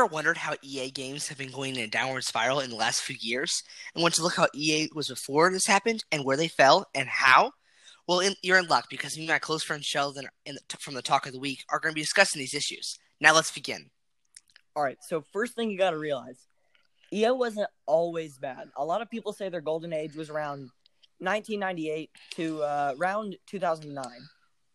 ever wondered how EA games have been going in a downward spiral in the last few years and want to look how EA was before this happened and where they fell and how? Well, in, you're in luck because me and my close friend Sheldon the, from the Talk of the Week are going to be discussing these issues. Now let's begin. All right. So first thing you got to realize, EA wasn't always bad. A lot of people say their golden age was around 1998 to uh, around 2009,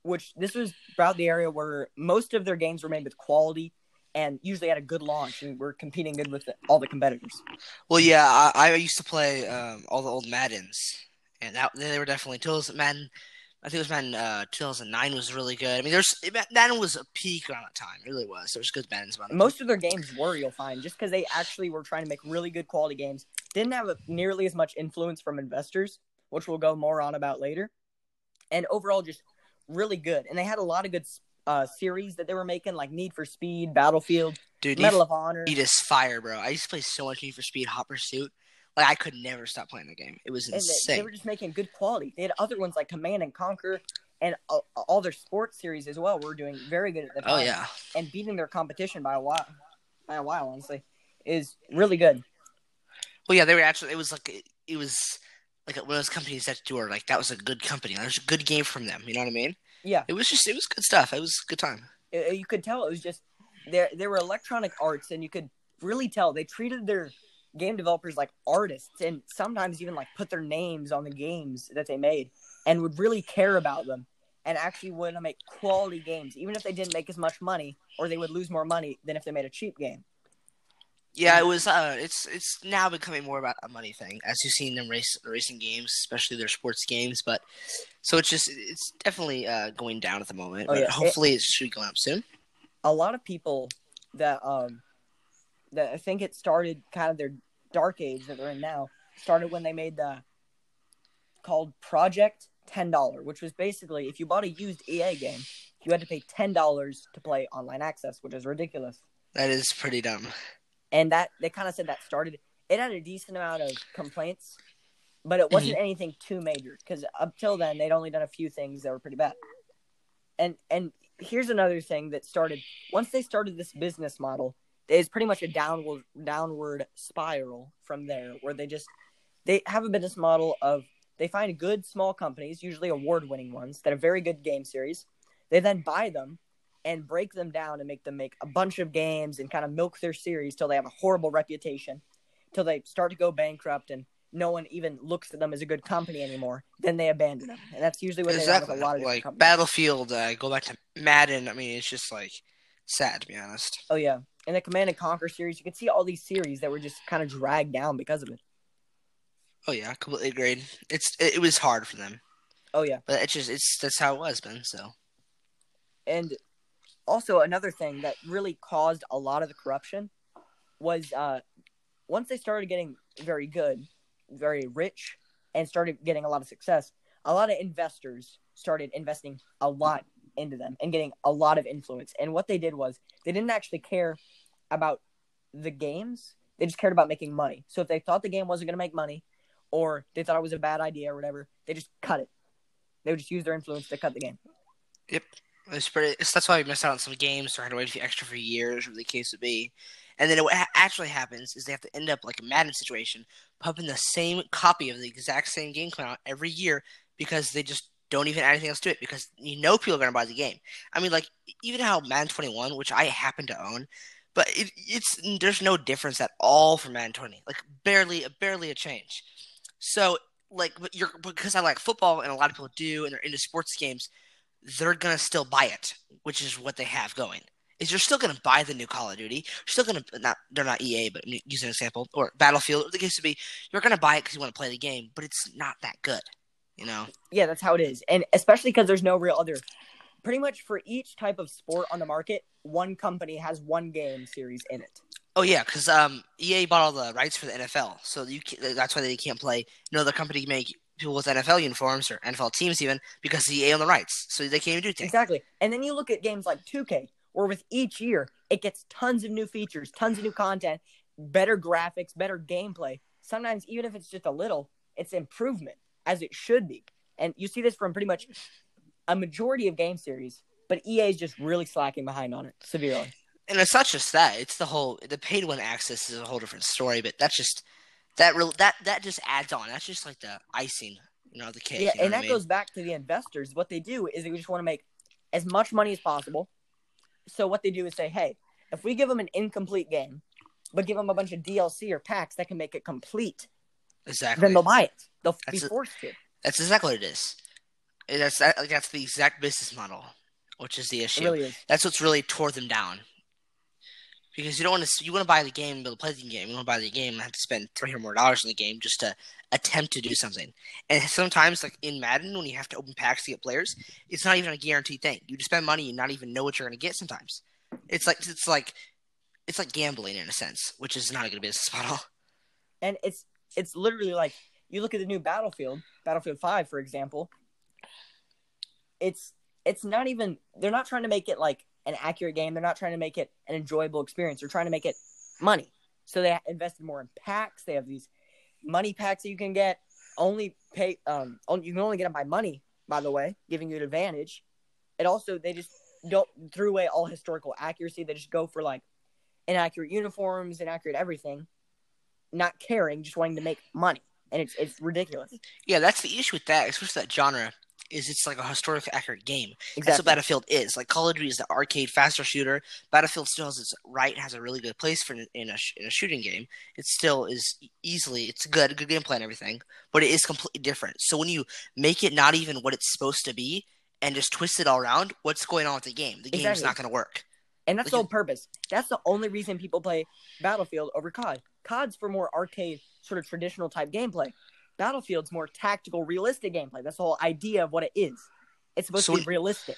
which this was about the area where most of their games were made with quality and usually had a good launch and were competing good with the, all the competitors. Well, yeah, I, I used to play um, all the old Maddens, and that they were definitely tools. Madden I think it was Madden uh, 2009 was really good. I mean, there's Madden was a peak around that time. It really was. There was good Maddens around. Most of their games were, you'll find, just because they actually were trying to make really good quality games. Didn't have a, nearly as much influence from investors, which we'll go more on about later. And overall, just really good. And they had a lot of good uh, series that they were making, like Need for Speed, Battlefield, Dude, Medal Need, of Honor. Need is fire, bro. I used to play so much Need for Speed, Hot Pursuit. Like I could never stop playing the game. It was insane. They, they, were just making good quality. They had other ones like Command and Conquer, and uh, all their sports series as well were doing very good at the oh, time. Oh yeah, and beating their competition by a while, by a while, honestly, is really good. Well, yeah, they were actually. It was like it, it was like one of those companies that do are like that was a good company. There's a good game from them. You know what I mean? Yeah. It was just it was good stuff. It was a good time. It, you could tell it was just there. There were electronic arts, and you could really tell they treated their game developers like artists and sometimes even like put their names on the games that they made and would really care about them and actually want to make quality games even if they didn't make as much money or they would lose more money than if they made a cheap game yeah it was uh it's it's now becoming more about a money thing as you've seen them race racing games especially their sports games but so it's just it's definitely uh going down at the moment oh, but yeah. hopefully it, it should be going up soon a lot of people that um that I think it started kind of their dark age that they're in now started when they made the called Project Ten Dollar, which was basically if you bought a used EA game, you had to pay ten dollars to play online access, which is ridiculous. That is pretty dumb. And that they kind of said that started. It had a decent amount of complaints, but it wasn't mm-hmm. anything too major because up till then they'd only done a few things that were pretty bad. And and here's another thing that started once they started this business model It's pretty much a downward downward spiral from there where they just they have a business model of they find good small companies usually award winning ones that have very good game series they then buy them and break them down and make them make a bunch of games and kind of milk their series till they have a horrible reputation till they start to go bankrupt and no one even looks at them as a good company anymore then they abandon them and that's usually what exactly. they a lot of like battlefield uh, go back to madden i mean it's just like sad to be honest oh yeah in the Command and Conquer series, you can see all these series that were just kind of dragged down because of it. Oh yeah, completely agreed. It's it, it was hard for them. Oh yeah, but it's just it's that's how it was, Ben. So, and also another thing that really caused a lot of the corruption was uh once they started getting very good, very rich, and started getting a lot of success, a lot of investors started investing a lot into them and getting a lot of influence. And what they did was they didn't actually care about the games. They just cared about making money. So if they thought the game wasn't going to make money or they thought it was a bad idea or whatever, they just cut it. They would just use their influence to cut the game. Yep. It's pretty, it's, that's why we missed out on some games or had to wait for extra for years, or the case would be. And then what actually happens is they have to end up like a Madden situation, pumping the same copy of the exact same game come out every year because they just don't even add anything else to it because you know people are going to buy the game. I mean, like even how Madden 21, which I happen to own, but it, it's there's no difference at all from Madden 20, like barely, barely a change. So like, but you're because I like football and a lot of people do, and they're into sports games, they're gonna still buy it, which is what they have going. Is you're still gonna buy the new Call of Duty? You're still gonna not they're not EA, but use an example or Battlefield. The case would be you're gonna buy it because you want to play the game, but it's not that good. You know? Yeah, that's how it is. And especially because there's no real other. Pretty much for each type of sport on the market, one company has one game series in it. Oh yeah, because um, EA bought all the rights for the NFL, so you can, that's why they can't play. No other company can make people with NFL uniforms or NFL teams even because EA own the rights, so they can't even do things. Exactly, and then you look at games like 2K, where with each year it gets tons of new features, tons of new content, better graphics, better gameplay. Sometimes even if it's just a little, it's improvement as it should be. And you see this from pretty much a majority of game series, but EA is just really slacking behind on it severely. and it's not just that; it's the whole the paid one access is a whole different story. But that's just that real that that just adds on. That's just like the icing, you know, the cake. Yeah, you know and what I that mean? goes back to the investors. What they do is they just want to make as much money as possible. So what they do is say, hey, if we give them an incomplete game, but give them a bunch of DLC or packs that can make it complete, exactly. then they'll buy it. They'll be That's a- forced to. That's exactly what it is. That's that, that's the exact business model, which is the issue. really is. That's what's really tore them down. Because you don't want to you want to buy the game, be able to play the game. You want to buy the game and have to spend three hundred more dollars in the game just to attempt to do something. And sometimes, like in Madden, when you have to open packs to get players, it's not even a guaranteed thing. You just spend money and not even know what you're going to get. Sometimes it's like it's like it's like gambling in a sense, which is not a good business model. And it's it's literally like you look at the new Battlefield, Battlefield 5 for example. It's it's not even they're not trying to make it like an accurate game. They're not trying to make it an enjoyable experience. They're trying to make it money. So they invested more in packs. They have these money packs that you can get. Only pay um you can only get them by money, by the way, giving you an advantage. And also they just don't threw away all historical accuracy. They just go for like inaccurate uniforms, inaccurate everything, not caring, just wanting to make money. And it's it's ridiculous. Yeah, that's the issue with that, especially that genre. Is it's like a historically accurate game. That's what Battlefield is. Like Call of Duty is the arcade faster shooter. Battlefield still has its right, has a really good place for in a in a shooting game. It still is easily it's good, good gameplay and everything, but it is completely different. So when you make it not even what it's supposed to be and just twist it all around, what's going on with the game? The game's Exactly. not going to work. And that's Like the whole purpose. That's the only reason people play Battlefield over COD. COD's for more arcade, sort of traditional type gameplay. Battlefield's more tactical, realistic gameplay. That's the whole idea of what it is. It's supposed So to be it- realistic.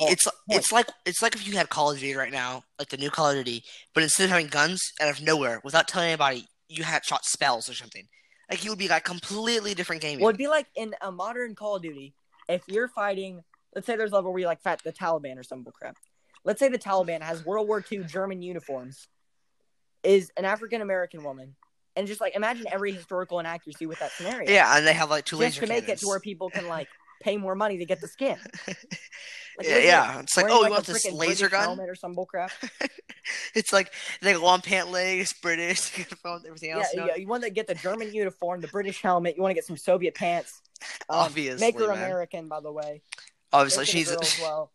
It's It's like it's like if you had Call of Duty right now, like the new Call of Duty, but instead of having guns out of nowhere, without telling anybody, you had shot spells or something. Like you would be like completely different game. Well, it'd be like in a modern Call of Duty, if you're fighting, let's say there's a level where you like fight the Taliban or some bullcrap. Let's say the Taliban has World War II German uniforms, is an African American woman, and just like imagine every historical inaccuracy with that scenario. Yeah, and they have like two just laser to make it to where people can like pay more money to get the skin. Like, yeah, yeah. It's like, oh, you a want this laser British gun? or some bullcrap. it's like they long pant legs, British, everything yeah, else. you, no? you want to get the German uniform, the British helmet. You want to get some Soviet pants. Um, Obviously, make her man. American, by the way. Obviously, Make a she's girl as well.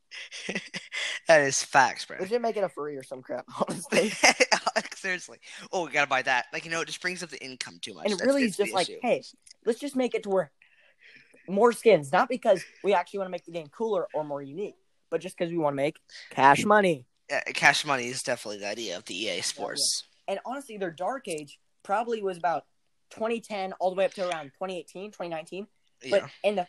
that is facts, bro. They should make it a furry or some crap. Honestly. Like, Seriously. Oh, we gotta buy that. Like, you know, it just brings up the income too much. and it That's- really is just like, issue. hey, let's just make it to where more skins, not because we actually want to make the game cooler or more unique, but just because we want to make cash money. Yeah, uh, cash money is definitely the idea of the EA Sports. And honestly, their dark age probably was about 2010 all the way up to around 2018, 2019. But in the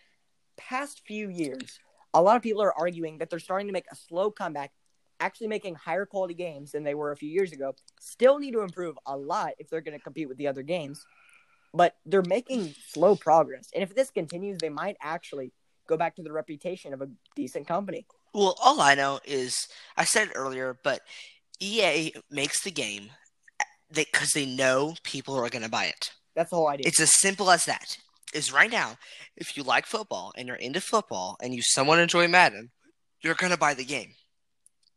past few years, a lot of people are arguing that they're starting to make a slow comeback, actually making higher quality games than they were a few years ago. Still need to improve a lot if they're going to compete with the other games, but they're making slow progress. And if this continues, they might actually go back to the reputation of a decent company. Well, all I know is I said it earlier, but EA makes the game because they know people are going to buy it. That's the whole idea. It's as simple as that. Is right now, if you like football and you're into football and you somewhat enjoy Madden, you're going to buy the game.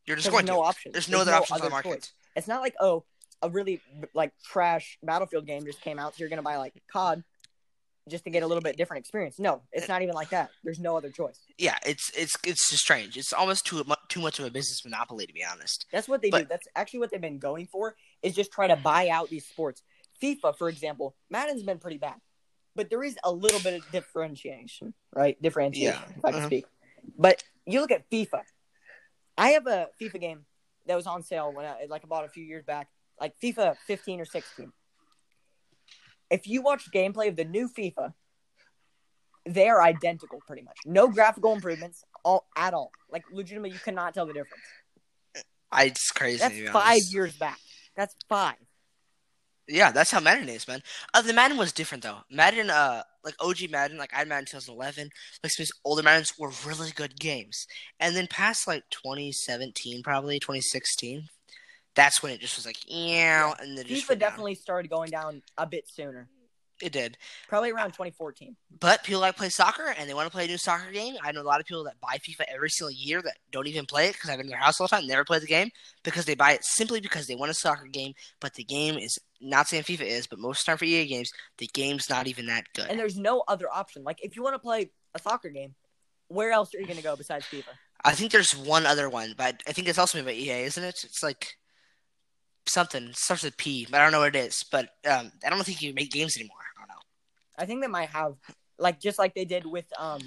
You're just There's going no to. option. There's no other options on the market. choice. It's not like oh, a really like trash Battlefield game just came out, so you're gonna buy like COD just to get a little bit different experience. No, it's not even like that. There's no other choice. Yeah, it's it's it's just strange. It's almost too too much of a business monopoly, to be honest. That's what they do. That's actually what they've been going for is just try to buy out these sports. FIFA, for example, Madden's been pretty bad, but there is a little bit of differentiation, right? Differentiation, Yeah. if I can Uh-huh. speak. But you look at FIFA. I have a FIFA game that was on sale when I like I bought a few years back, like FIFA 15 or 16. If you watch gameplay of the new FIFA, they are identical pretty much. No graphical improvements all at all. Like legitimately you cannot tell the difference. I it's crazy. That's five years back. That's five. Yeah, that's how Madden is, man. Uh, the Madden was different though. Madden, uh, like OG Madden, like I had Madden 2011, like some of these older Maddens were really good games. And then past like 2017, probably 2016, that's when it just was like, yeah, and then FIFA went down. definitely started going down a bit sooner. It did. Probably around 2014. But people like play soccer and they want to play a new soccer game. I know a lot of people that buy FIFA every single year that don't even play it because I've been in their house all the time, never play the game because they buy it simply because they want a soccer game. But the game is not saying FIFA is, but most of the time for EA games, the game's not even that good. And there's no other option. Like if you want to play a soccer game, where else are you going to go besides FIFA? I think there's one other one, but I think it's also made by EA, isn't it? It's like something starts with P, but I don't know what it is. But um, I don't think you make games anymore. I don't know. I think they might have, like just like they did with um,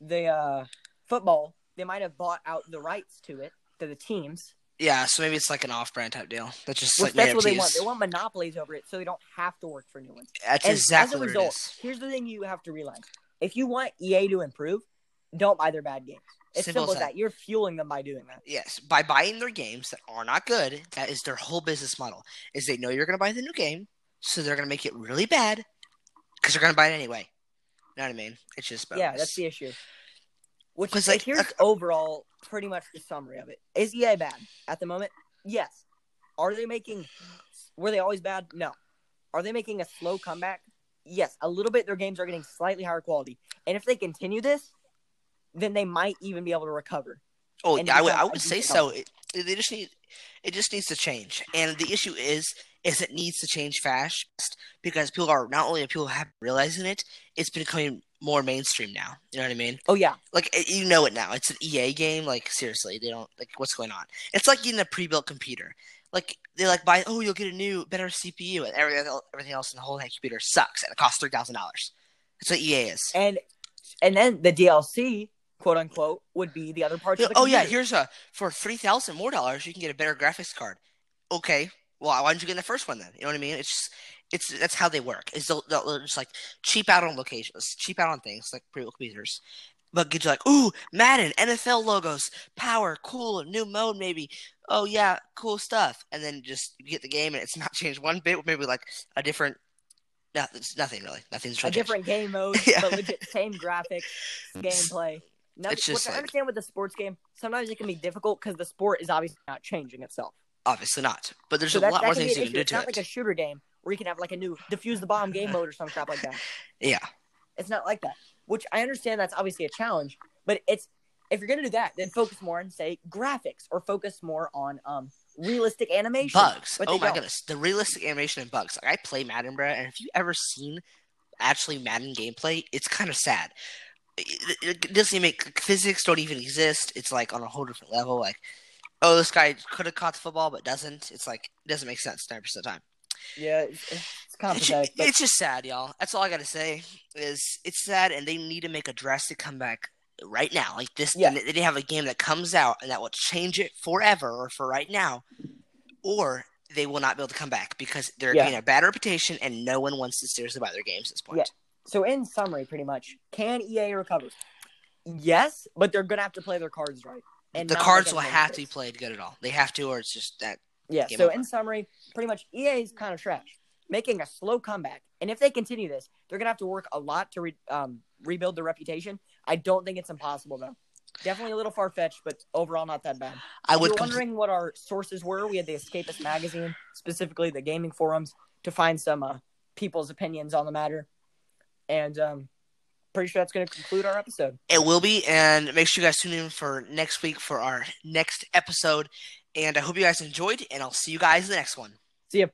the uh, football. They might have bought out the rights to it to the teams. Yeah, so maybe it's like an off-brand type deal. That's just Which like that's what they want. They want monopolies over it, so they don't have to work for new ones. That's And exactly as a what result, here's the thing you have to realize: if you want EA to improve, don't buy their bad games. It's Simple simple, as as that. that. You're fueling them by doing that. Yes, by buying their games that are not good, that is their whole business model. Is they know you're going to buy the new game, so they're going to make it really bad because they're going to buy it anyway. You know what I mean? It's just Yeah, that's the issue. Which is like, here's overall pretty much the summary of it. Is EA bad at the moment? Yes. Are they making? Were they always bad? No. Are they making a slow comeback? Yes, a little bit. Their games are getting slightly higher quality, and if they continue this, then they might even be able to recover. Oh, and I would, I would say so. It, they just need, it just needs to change. And the issue is, is it needs to change fast because people are not only are people have realizing it, it's becoming more mainstream now. You know what I mean? Oh yeah, Like it- you know it now. It's an EA game. Like seriously, they don't like what's going on. It's like getting a pre-built computer. Like they like buy, oh, you'll get a new, better CPU, and everything else, everything else in the whole computer sucks, and it costs three thousand dollars. That's what EA is. and and then the DLC, quote unquote, would be the other parts. of the Oh yeah, here's a for three thousand more dollars, you can get a better graphics card. Okay, well, why didn't you get the first one then? You know what I mean? It's just, it's that's how they work. Is they'll, they'll just like cheap out on locations, cheap out on things like pre-built computers, but get you like, ooh, Madden, NFL logos, power, cool, new mode maybe. Oh yeah, cool stuff, and then just you get the game and it's not changed one bit. Maybe like a different. No, it's nothing really. Nothing's a changed. different game mode, Yeah. but legit same graphics, gameplay. Nothing, It's just which I understand with the sports game. Sometimes it can be difficult because the sport is obviously not changing itself. Obviously not, but there's So a that, lot that more things you can do It's to not like a shooter game where you can have like a new defuse the bomb game mode or some crap like that. Yeah. It's not like that. Which I understand that's obviously a challenge, but it's if you're gonna do that, then focus more on say graphics or focus more on um realistic animation. bugs. Oh my don't. goodness, the realistic animation and bugs. Like I play Madden, bro, and if you ever seen actually Madden gameplay, it's kind of sad. It, it, it doesn't even make physics don't even exist. It's like on a whole different level. Like, oh, this guy could have caught the football but doesn't. It's like it doesn't make sense ninety percent of the time. Yeah, it's, eh, it's kind of It's, pathetic. But it's just sad, y'all. That's all I gotta say. Is it's sad, and they need to make a drastic comeback right now. Like this, Yeah. they have a game that comes out and that will change it forever, or for right now, or they will not be able to come back because they're Yeah. getting a bad reputation, and no one wants to seriously buy their games at this point. Yeah. So in summary, pretty much, can EA recover? Yes, but they're gonna have to play their cards right. And the cards will have to be played good at all. They have to, or it's just that. Yeah. Game so over. in summary, pretty much EA is kind of trash, making a slow comeback. And if they continue this, they're gonna have to work a lot to re- um, rebuild their reputation. I don't think it's impossible though. Definitely a little far fetched, but overall not that bad. I you're compl- wondering what our sources were, we had the Escapist magazine, specifically the gaming forums, to find some uh, people's opinions on the matter. And um, pretty sure that's going to conclude our episode. It will be, and make sure you guys tune in for next week for our next episode. And I hope you guys enjoyed, and I'll see you guys in the next one. See ya.